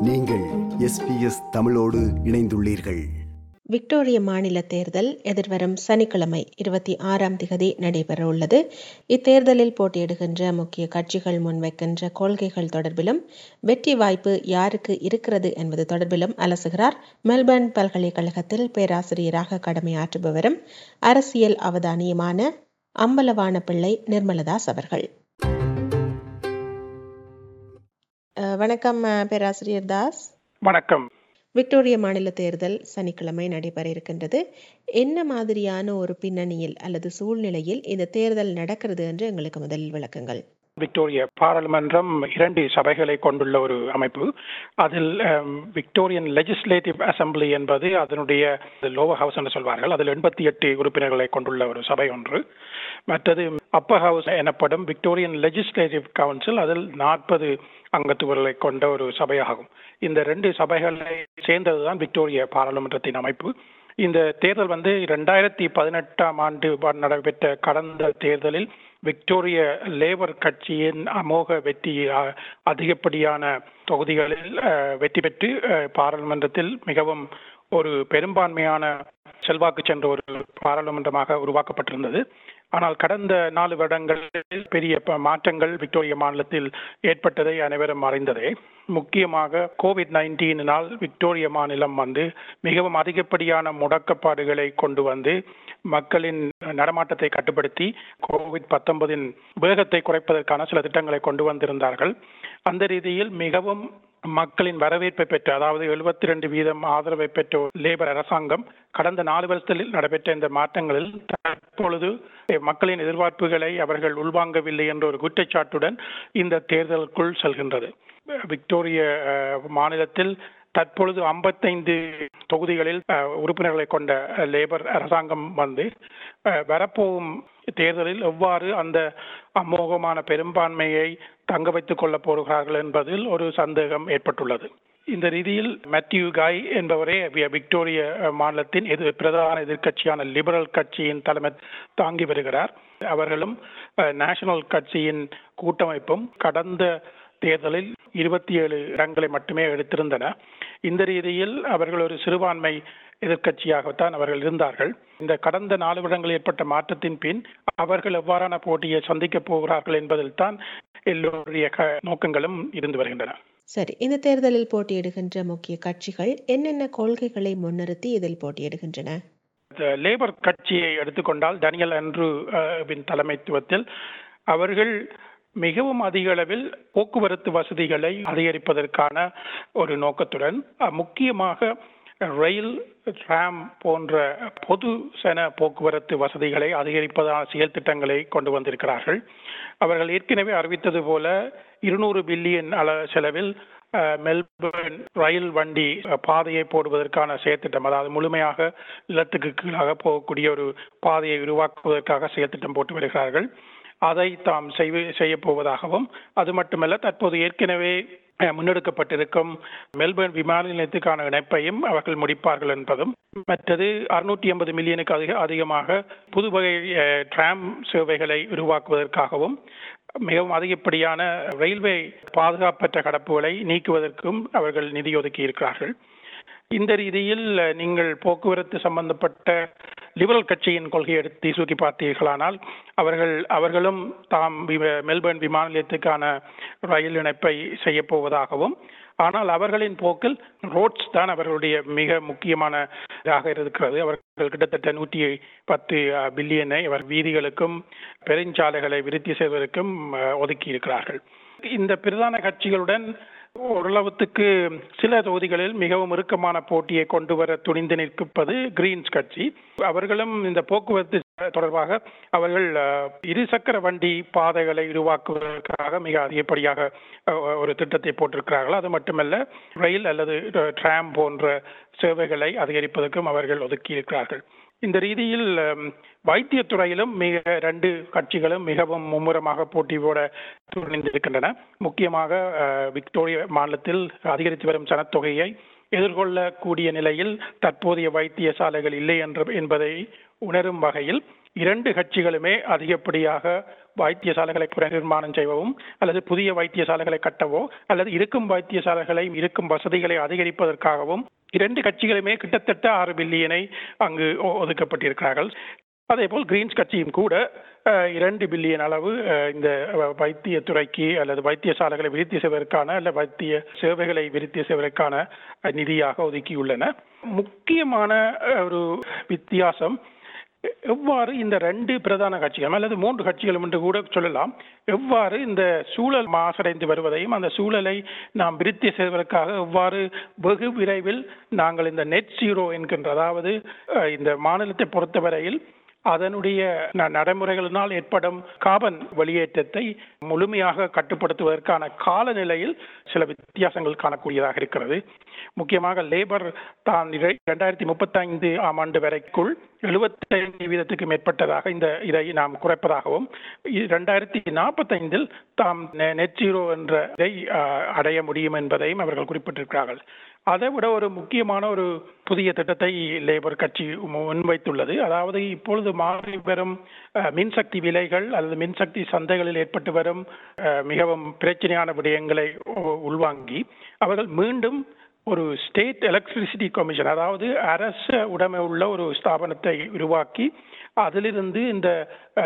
நீங்கள் எஸ்பிஎஸ் தமிழோடு இணைந்துள்ளீர்கள். விக்டோரிய மாநில தேர்தல் எதிர்வரும் சனிக்கிழமை இருபத்தி ஆறாம் திகதி நடைபெறவுள்ளது இத்தேர்தலில் போட்டியிடுகின்ற முக்கிய கட்சிகள் முன்வைக்கின்ற கொள்கைகள் தொடர்பிலும் வெற்றி வாய்ப்பு யாருக்கு இருக்கிறது என்பது தொடர்பிலும் அலசுகிறார். மெல்பர்ன் பல்கலைக்கழகத்தில் பேராசிரியராக கடமையாற்றுபவரும் அரசியல் அவதானியுமான அம்பலவான பிள்ளை நிர்மலதாஸ் அவர்கள். வணக்கம் பேராசிரியர் தாஸ். வணக்கம். விக்டோரிய மாநில தேர்தல் சனிக்கிழமை நடைபெற இருக்கின்றது. என்ன மாதிரியான ஒரு பின்னணியில் அல்லது சூழ்நிலையில் இந்த தேர்தல் நடக்கிறது என்று எங்களுக்கு முதலில் விளக்குங்கள். விக்டோரிய பாராளுமன்றம் இரண்டு சபைகளை கொண்டுள்ள ஒரு அமைப்பு. அதில் விக்டோரியன் லெஜிஸ்லேட்டிவ் அசெம்பிளி என்பது அதனுடைய லோவர் ஹவுஸ் என்று சொல்வார்கள். அதில் எண்பத்தி எட்டு உறுப்பினர்களை கொண்டுள்ள ஒரு சபை ஒன்று. மற்றது அப்பர் ஹவுஸ் எனப்படும் விக்டோரியன் லெஜிஸ்லேட்டிவ் கவுன்சில் அதில் நாற்பது அங்கத்துவர்களை கொண்ட ஒரு சபையாகும். இந்த ரெண்டு சபைகளை சேர்ந்ததுதான் விக்டோரிய பாராளுமன்றத்தின் அமைப்பு. இந்த தேர்தல் வந்து இரண்டாயிரத்தி பதினெட்டாம் ஆண்டு நடைபெற்ற கடந்த தேர்தலில் விக்டோரிய லேபர் கட்சியின் அமோக வெற்றி அதிகப்படியான தொகுதிகளில் வெற்றி பெற்று பாராளுமன்றத்தில் மிகவும் ஒரு பெரும்பான்மையான செல்வாக்கு சென்ற ஒரு பாராளுமன்றமாக உருவாக்கப்பட்டிருந்தது. ஆனால் கடந்த நாலு வருடங்களில் பெரிய ப- மாற்றங்கள் விக்டோரிய மாநிலத்தில் ஏற்பட்டதை அனைவரும் அறிந்ததே. முக்கியமாக கோவிட் நைன்டீனால் விக்டோரிய மாநிலம் வந்து மிகவும் அதிகப்படியான முடக்கப்பாடுகளை கொண்டு வந்து மக்களின் நடமாட்டத்தை கட்டுப்படுத்தி கோவிட் பத்தொன்பதின் வேகத்தை குறைப்பதற்கான சில திட்டங்களை கொண்டு வந்திருந்தார்கள். அந்த ரீதியில் மிகவும் மக்களின் வரவேற்பை பெற்ற அதாவது எழுபத்தி ரெண்டு வீதம் ஆதரவை பெற்ற லேபர் அரசாங்கம் கடந்த நாலு வருஷத்தில் நடைபெற்ற இந்த மாற்றங்களில் தற்பொழுது மக்களின் எதிர்பார்ப்புகளை அவர்கள் உள்வாங்கவில்லை என்ற ஒரு குற்றச்சாட்டுடன் இந்த தேர்தலுக்குள் செல்கின்றது. விக்டோரிய மாநிலத்தில் தற்பொழுது 55 தொகுதிகளில் உறுப்பினர்களை கொண்ட லேபர் அரசாங்கம் வந்து வரப்போகும் தேர்தலில் எவ்வாறு அந்த அமோகமான பெரும்பான்மையை தங்க வைத்துக் கொள்ளப் போகிறார்கள் என்பதில் ஒரு சந்தேகம் ஏற்பட்டுள்ளது. இந்த ரீதியில் மேத்யூ காய் என்பவரே விக்டோரிய மாநிலத்தின் எது பிரதான எதிர்க்கட்சியான லிபரல் கட்சியின் தலைமை தாங்கி வருகிறார். அவர்களும் நேஷனல் கட்சியின் கூட்டமைப்பும் கடந்த தேர்தலில் இருபத்தி ஏழு இடங்களை மட்டுமே எடுத்திருந்தன. இந்த ரீதியில் அவர்கள் ஒரு சிறுபான்மை எதிர்க்கட்சியாகத்தான் அவர்கள் இருந்தார்கள். இந்த கடந்த நாலு வருடங்களில் ஏற்பட்ட மாற்றத்தின் பின் அவர்கள் எவ்வாறான போட்டியை சந்திக்கப் போகிறார்கள் என்பதில் தான் எல்லோருடைய நோக்கங்களும் இருந்து வருகின்றன. சரி இந்த தேர்தலில் போட்டியிடுகின்ற முக்கிய கட்சிகள் என்னென்ன கொள்கைகளை முன்னிறுத்தி இதில் போட்டியிடுகின்றன? லேபர் கட்சியை எடுத்துக்கொண்டால் டேனியல் அன்ட்ரூ அஹ், வின் தலைமைத்துவத்தில் அவர்கள் மிகவும் அதிக அளவில் போக்குவரத்து வசதிகளை அதிகரிப்பதற்கான ஒரு நோக்கத்துடன் முக்கியமாக ரயில் டிராம் போன்ற பொது சன போக்குவரத்து வசதிகளை அதிகரிப்பதான செயல் திட்டங்களை கொண்டு வந்திருக்கிறார்கள். அவர்கள் ஏற்கனவே அறிவித்தது போல இருநூறு பில்லியன் அள செலவில் அஹ், மெல்பர்ன் ரயில் வண்டி பாதையை போடுவதற்கான செயற்திட்டம் அதாவது முழுமையாக நிலத்துக்கு கீழாக போகக்கூடிய ஒரு பாதையை உருவாக்குவதற்காக செயற்திட்டம் போட்டு வருகிறார்கள். அதை தாம் செய்வ செய்ய போவதாகவும் அது மட்டுமல்ல தற்போது ஏற்கனவே முன்னெடுக்கப்பட்டிருக்கும் மெல்பர்ன் விமான நிலையத்துக்கான இணைப்பையும் அவர்கள் முடிப்பார்கள் என்பதும் மற்றது அறுநூற்றி எண்பது மில்லியனுக்கு அதிக அதிகமாக புது வகை டிராம் சேவைகளை உருவாக்குவதற்காகவும் மிகவும் அதிகப்படியான ரயில்வே பாதுகாப்பற்ற கடப்புகளை நீக்குவதற்கும் அவர்கள் நிதி ஒதுக்கி இருக்கிறார்கள். இந்த ரீதியில் நீங்கள் போக்குவரத்து சம்பந்தப்பட்ட லிபரல் கட்சியின் கொள்கையை எடுத்து சூக்கி பார்த்தீர்களானால் அவர்கள் அவர்களும் தாம் வி- மெல்பர்ன் விமான நிலையத்துக்கான ரயில் இணைப்பை செய்யப்போவதாகவும் ஆனால் அவர்களின் போக்கில் ரோட்ஸ் தான் அவர்களுடைய மிக முக்கியமான இதாக இருக்கிறது. அவர்கள் கிட்டத்தட்ட நூற்றி பத்து பில்லியனை அவர் வீதிகளுக்கும் பெருஞ்சாலைகளை விருத்தி செய்வதற்கும் ஒதுக்கி இருக்கிறார்கள் இந்த பிரதான கட்சிகளுடன் ஓரளவுக்கு சில தொகுதிகளில் மிகவும் இறுக்கமான போட்டியை கொண்டு வர துணிந்து நிற்பது கிரீன்ஸ் கட்சி. அவர்களும் இந்த போக்குவரத்து தொடர்பாக அவர்கள் இருசக்கர வண்டி பாதைகளை உருவாக்குவதற்காக மிக அதிகப்படியாக ஒரு திட்டத்தை போட்டிருக்கிறார்கள். அது மட்டுமல்ல ரயில் அல்லது டிராம் போன்ற சேவைகளை அதிகரிப்பதற்கும் அவர்கள் ஒதுக்கி இருக்கிறார்கள் இந்த ரீதியில் வைத்தியத்துறையிலும் மிக ரெண்டு கட்சிகளும் மிகவும் மும்முரமாக போட்டி போட துணிந்திருக்கின்றன முக்கியமாக விக்டோரியா மாநிலத்தில் அதிகரித்து வரும் சனத்தொகையை எதிர்கொள்ளக்கூடிய நிலையில் தற்போதைய வைத்தியசாலைகள் இல்லை என்ற என்பதை உணரும் வகையில் இரண்டு கட்சிகளுமே அதிகப்படியாக வைத்தியசாலைகளை நிர்மாணம் செய்யவும் அல்லது புதிய வைத்தியசாலைகளை கட்டவோ அல்லது இருக்கும் வைத்தியசாலைகளை இருக்கும் வசதிகளை அதிகரிப்பதற்காகவும் இரண்டு கட்சிகளுமே கிட்டத்தட்ட ஆறு பில்லியனை அங்கு ஒ- ஒதுக்கப்பட்டிருக்கிறார்கள். அதேபோல் கிரீன்ஸ் கட்சியும் கூட இரண்டு பில்லியன் அளவு இந்த வைத்தியத்துறைக்கு அல்லது வைத்தியசாலைகளை விருத்தி செய்வதற்கான அல்ல வைத்திய சேவைகளை விருத்தி செய்வதற்கான நிதியாக ஒதுக்கியுள்ளன. முக்கியமான ஒரு வித்தியாசம் எவ்வாறு இந்த ரெண்டு பிரதான கட்சிகளும் அல்லது மூன்று கட்சிகளும் என்று கூட சொல்லலாம். எவ்வாறு இந்த சூழல் மாசடைந்து வருவதையும் அந்த சூழலை நாம் விருத்தி செய்வதற்காக எவ்வாறு வெகு விரைவில் நாங்கள் இந்த நெட் ஜீரோ என்கின்ற அதாவது இந்த மாநிலத்தை பொறுத்தவரையில் அதனுடைய நடைமுறைகளினால் ஏற்படும் காபன் வெளியேற்றத்தை முழுமையாக கட்டுப்படுத்துவதற்கான காலநிலையில் சில வித்தியாசங்கள் காணக்கூடியதாக இருக்கிறது. முக்கியமாக லேபர் தான் இரண்டாயிரத்தி முப்பத்தைந்து ஆம் ஆண்டு வரைக்குள் எழுபத்தைந்து வீதத்துக்கு மேற்பட்டதாக இந்த இதை நாம் குறைப்பதாகவும் இரண்டாயிரத்தி நாற்பத்தைந்தில் தாம் நெட் ஜீரோ என்ற இதை அடைய முடியும் என்பதையும் அவர்கள் குறிப்பிட்டிருக்கிறார்கள். அதை விட ஒரு முக்கியமான ஒரு புதிய திட்டத்தை லேபர் கட்சி முன்வைத்துள்ளது. அதாவது இப்பொழுது மாறி வரும் மின்சக்தி விலைகள் அல்லது மின்சக்தி சந்தைகளில் ஏற்பட்டு வரும் மிகவும் பிரச்சனையான விடயங்களை உள்வாங்கி அவர்கள் மீண்டும் ஒரு ஸ்டேட் எலக்ட்ரிசிட்டி கமிஷன் அதாவது அரச உடைமை உள்ள ஒரு ஸ்தாபனத்தை உருவாக்கி அதிலிருந்து இந்த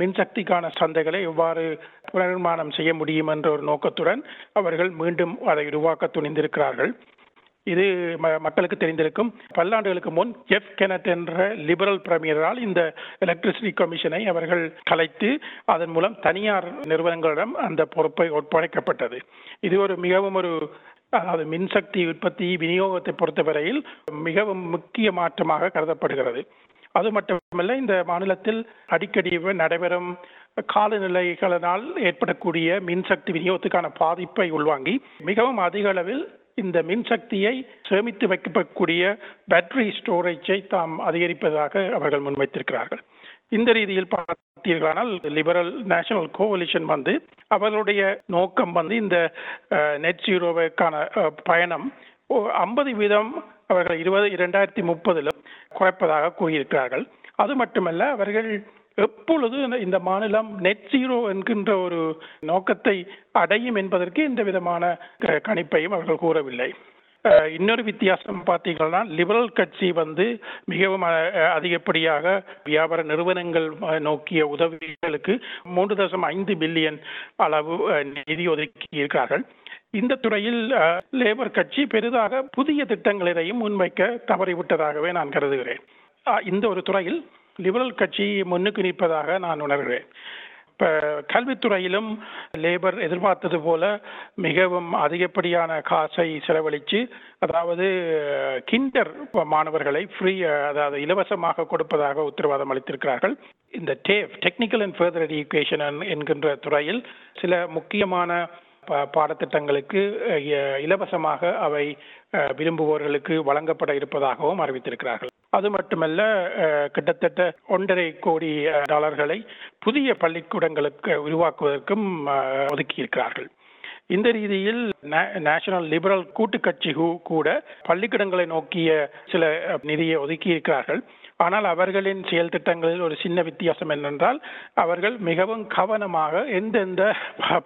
மின்சக்திக்கான சந்தைகளை எவ்வாறு புனர்நிர்மாணம் செய்ய முடியும் என்ற ஒரு நோக்கத்துடன் அவர்கள் மீண்டும் அதை உருவாக்க துணிந்திருக்கிறார்கள். இது ம- மக்களுக்கு தெரிந்திருக்கும். பல்லாண்டுகளுக்கு முன் எஃப் கெனட் என்ற லிபரல் பிரமியரால் இந்த எலக்ட்ரிசிட்டி கமிஷனை அவர்கள் கலைத்து அதன் மூலம் தனியார் நிறுவனங்களிடம் அந்த பொறுப்பை ஒப்படைக்கப்பட்டது. இது ஒரு மிகவும் ஒரு அதாவது மின்சக்தி உற்பத்தி விநியோகத்தை பொறுத்தவரையில் மிகவும் முக்கிய மாற்றமாக கருதப்படுகிறது. அது மட்டுமல்ல இந்த மாநிலத்தில் அடிக்கடி நடைபெறும் காலநிலைகளினால் ஏற்படக்கூடிய மின்சக்தி விநியோகத்துக்கான பாதிப்பை உள்வாங்கி மிகவும் அதிக அளவில் இந்த மின்சக்தியை சேமித்து வைக்கக்கூடிய பேட்டரி ஸ்டோரேஜை தாம் அதிகரிப்பதாக அவர்கள் முன்வைத்திருக்கிறார்கள். இந்த ரீதியில் பார்த்தீர்களானால் லிபரல் நேஷனல் கோவலிஷன் வந்து அவர்களுடைய நோக்கம் வந்து இந்த நெட் ஜீரோவுக்கான பயணம் ஐம்பது வீதம் அவர்கள் இருபது இரண்டாயிரத்தி முப்பதிலும் குறைப்பதாக கூறியிருக்கிறார்கள். அது மட்டுமல்ல அவர்கள் எப்பொழுது இந்த- இந்த மாநிலம் நெட் ஜீரோ என்கின்ற ஒரு நோக்கத்தை அடையும் என்பதற்கு எந்த விதமான கணிப்பையும் அவர்கள் கூறவில்லை. இன்னொரு வித்தியாசம் பார்த்தீங்கன்னா லிபரல் கட்சி வந்து மிகவும் அதிகப்படியாக வியாபார நிறுவனங்கள் நோக்கிய உதவிகளுக்கு மூன்று தசம் ஐந்து பில்லியன் அளவு நிதி ஒதுக்கி இருக்கிறார்கள். இந்த துறையில் லேபர் கட்சி பெரிதாக புதிய திட்டங்கள் எதையும் முன்வைக்க தவறிவிட்டதாகவே நான் கருதுகிறேன். இந்த ஒரு துறையில் லிபரல் கட்சி முன்னுக்கு நிற்பதாக நான் உணர்கிறேன். இப்போ கல்வித்துறையிலும் லேபர் எதிர்பார்த்தது போல மிகவும் அதிகப்படியான காசை செலவழித்து அதாவது கிண்டர் மாணவர்களை ஃப்ரீ அதாவது இலவசமாக கொடுப்பதாக உத்தரவாதம் அளித்திருக்கிறார்கள். இந்த TAFE technical and further education என்கின்ற துறையில் சில முக்கியமான பா- பாடத்திட்டங்களுக்கு இலவசமாக அவை விரும்புவோர்களுக்கு வழங்கப்பட இருப்பதாகவும் அறிவித்திருக்கிறார்கள். அது மட்டுமல்ல கிட்டத்தட்ட ஒன்றரை கோடி டாலர்களை புதிய பள்ளிக்கூடங்களுக்கு உருவாக்குவதற்கும் அஹ், ஒதுக்கியிருக்கிறார்கள். இந்த ரீதியில் நேஷனல் லிபரல் கூட்டு கட்சி கூட பள்ளிக்கூடங்களை நோக்கிய சில நிதியை ஒதுக்கி இருக்கிறார்கள் ஆனால் அவர்களின் செயல் திட்டங்களில் ஒரு சின்ன வித்தியாசம் என்னென்றால் அவர்கள் மிகவும் கவனமாக எந்தெந்த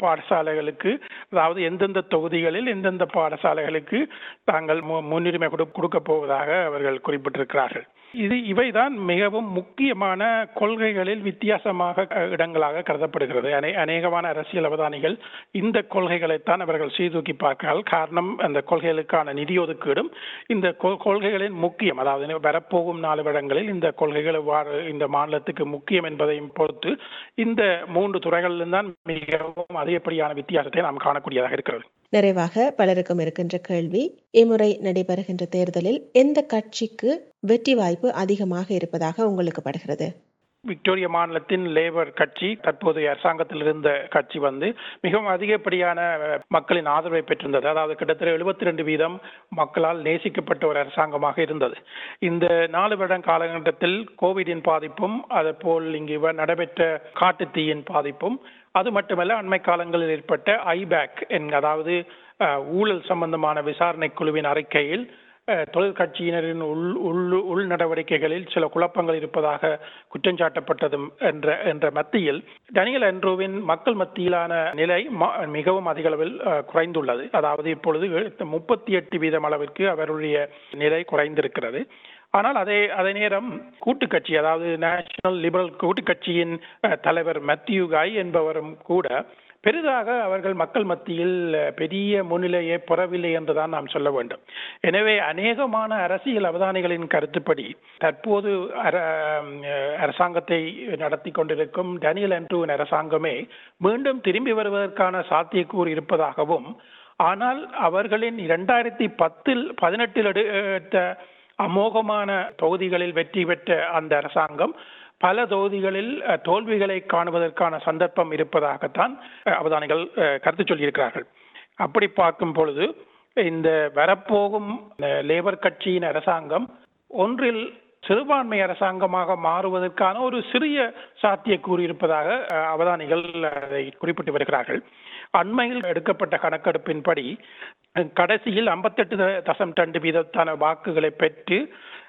பாடசாலைகளுக்கு அதாவது எந்தெந்த தொகுதிகளில் எந்தெந்த பாடசாலைகளுக்கு தாங்கள் மு- முன்னுரிமை கொடு கொடுக்க போவதாக அவர்கள் குறிப்பிட்டிருக்கிறார்கள். இது இவைதான் மிகவும் முக்கியமான கொள்கைகளில் வித்தியாசமாக இடங்களாக கருதப்படுகிறது. அனே அநேகமான அரசியல் அவதானிகள் இந்த கொள்கைகளைத்தான் அவர்கள் சீர்தூக்கி பார்க்கிறார்கள். காரணம் அந்த கொள்கைகளுக்கான நிதி ஒதுக்கீடும் இந்த கொள்கைகளின் முக்கியம். அதாவது வரப்போகும் நாலு வருடங்களில் இந்த கொள்கைகள் எவ்வாறு இந்த மாநிலத்துக்கு முக்கியம் என்பதையும் பொறுத்து இந்த மூன்று துறைகளிலும் தான் மிகவும் அதிகப்படியான வித்தியாசத்தை நாம் காணக்கூடியதாக இருக்கிறது. நிறைவாக பலருக்கும் இருக்கின்ற கேள்வி இம்முறை நடைபெறுகின்ற தேர்தலில் எந்த கட்சிக்கு வெற்றி வாய்ப்பு அதிகமாக இருப்பதாக உங்களுக்கு படுகிறது? விக்டோரியா மாநிலத்தின் லேபர் கட்சி தற்போதைய அரசாங்கத்தில் இருந்த கட்சி வந்து மிகவும் அதிகப்படியான மக்களின் ஆதரவை பெற்றிருந்தது. அதாவது கிட்டத்தட்ட எழுபத்தி ரெண்டு வீதம் மக்களால் நேசிக்கப்பட்ட ஒரு அரசாங்கமாக இருந்தது. இந்த நாலு வருடம் காலகட்டத்தில் கோவிடின் பாதிப்பும் அதேபோல் இங்கு நடைபெற்ற காட்டுத்தீயின் பாதிப்பும் அது மட்டுமல்ல அண்மை காலங்களில் ஏற்பட்ட ஐபேக் என் அதாவது ஊழல் சம்பந்தமான விசாரணை குழுவின் அறிக்கையில் தொழிற்கட்சியினரின் உள் உள் உள் நடவடிக்கைகளில் சில குழப்பங்கள் இருப்பதாக குற்றஞ்சாட்டப்பட்டதும் என்ற என்ற மத்தியில் டனியல் அன்ட்ரூவின் மக்கள் மத்தியிலான நிலை மிகவும் அதிகளவில் குறைந்துள்ளது. அதாவது இப்பொழுது முப்பத்தி எட்டு வீதம் அளவிற்கு அவருடைய நிலை குறைந்திருக்கிறது. ஆனால் அதே அதே நேரம் கூட்டுக்கட்சி அதாவது நேஷனல் லிபரல் கூட்டுக்கட்சியின் தலைவர் மத்தியூ காய் என்பவரும் கூட பெரிதாக அவர்கள் மக்கள் மத்தியில் பெரிய முன்னிலையை பெறவில்லை என்றுதான் நாம் சொல்ல வேண்டும். எனவே அநேகமான அரசியல் அவதானிகளின் கருத்துப்படி தற்போது அர- அரசாங்கத்தை நடத்தி கொண்டிருக்கும் டேனியல் அண்ட்ரூவின் அரசாங்கமே மீண்டும் திரும்பி வருவதற்கான சாத்தியக்கூறு இருப்பதாகவும் ஆனால் அவர்களின் இரண்டாயிரத்தி பத்தில் பதினெட்டில் எடுத்த அமோகமான தொகுதிகளில் வெற்றி பெற்ற அந்த அரசாங்கம் பல தொகுதிகளில் தோல்விகளை காணுவதற்கான சந்தர்ப்பம் இருப்பதாகத்தான் அவதானிகள் கருத்து சொல்லியிருக்கிறார்கள். அப்படி பார்க்கும் பொழுது இந்த வரப்போகும் அஹ், லேபர் கட்சியின் அரசாங்கம் ஒன்றில் சிறுபான்மை அரசாங்கமாக மாறுவதற்கான ஒரு சிறிய சாத்தியக்கூறு இருப்பதாக அஹ், அவதானிகள் அதை குறிப்பிட்டு வருகிறார்கள். அண்மையில் எடுக்கப்பட்ட கணக்கெடுப்பின்படி கடைசியில் ஐம்பத்தெட்டு தசம் ரெண்டு வீதத்தான வாக்குகளை பெற்று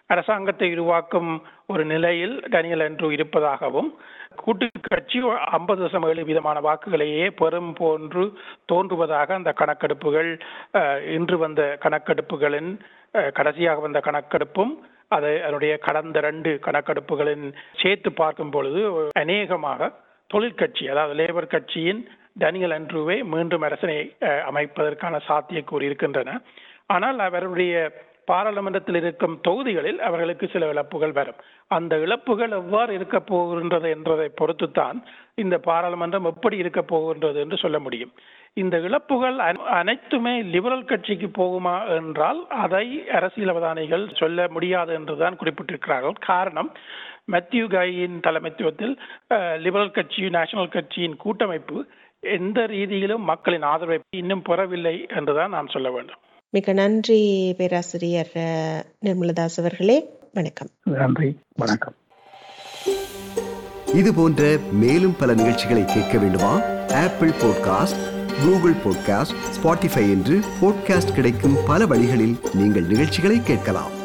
அரசாங்கத்தை உருவாக்கும் ஒரு நிலையில் டேனியல் என்று இருப்பதாகவும் கூட்டு கட்சி ஐம்பது தசம் ஏழு வீதமான வாக்குகளையே பெறும் போன்று தோன்றுவதாக அந்த கணக்கெடுப்புகள் இன்று வந்த கணக்கெடுப்புகளின் கடைசியாக வந்த கணக்கெடுப்பும் அதை அதனுடைய கடந்த ரெண்டு கணக்கெடுப்புகளின் சேர்த்து பார்க்கும் பொழுது அநேகமாக தொழிற்கட்சி அதாவது லேபர் கட்சியின் டேனியல் அன்ட்ரூவை மீண்டும் அரசனை அமைப்பதற்கான சாத்தியக்கூறு இருக்கின்றன. ஆனால் அவருடைய பாராளுமன்றத்தில் இருக்கும் தொகுதிகளில் அவர்களுக்கு சில இழப்புகள் வரும். அந்த இழப்புகள் எவ்வாறு இருக்க போகின்றது என்றதை பொறுத்துத்தான் இந்த பாராளுமன்றம் எப்படி இருக்க போகின்றது என்று சொல்ல முடியும். இந்த இழப்புகள் அனைத்துமே லிபரல் கட்சிக்கு போகுமா என்றால் அதை அரசியல் அவதானிகள் சொல்ல முடியாது என்றுதான் குறிப்பிட்டிருக்கிறார்கள். காரணம் மத்தியூ காயின் தலைமைத்துவத்தில் லிபரல் கட்சி நேஷனல் கட்சியின் கூட்டமைப்பு எந்த ரீதியிலும் மக்களின் ஆதரவை இன்னும் பெறவில்லை என்றுதான் நாம் சொல்ல வேண்டும். மிக நன்றி பேராசிரியர் நிர்மலதாஸ் அவர்களே. வணக்கம். நன்றி. வணக்கம். இது போன்ற மேலும் பல நிகழ்ச்சிகளை கேட்க வேண்டுமா? Apple podcast Google podcast Spotify என்று பாட்காஸ்ட் கிடைக்கும் பல வழிகளில் நீங்கள் நிகழ்ச்சிகளை கேட்கலாம்.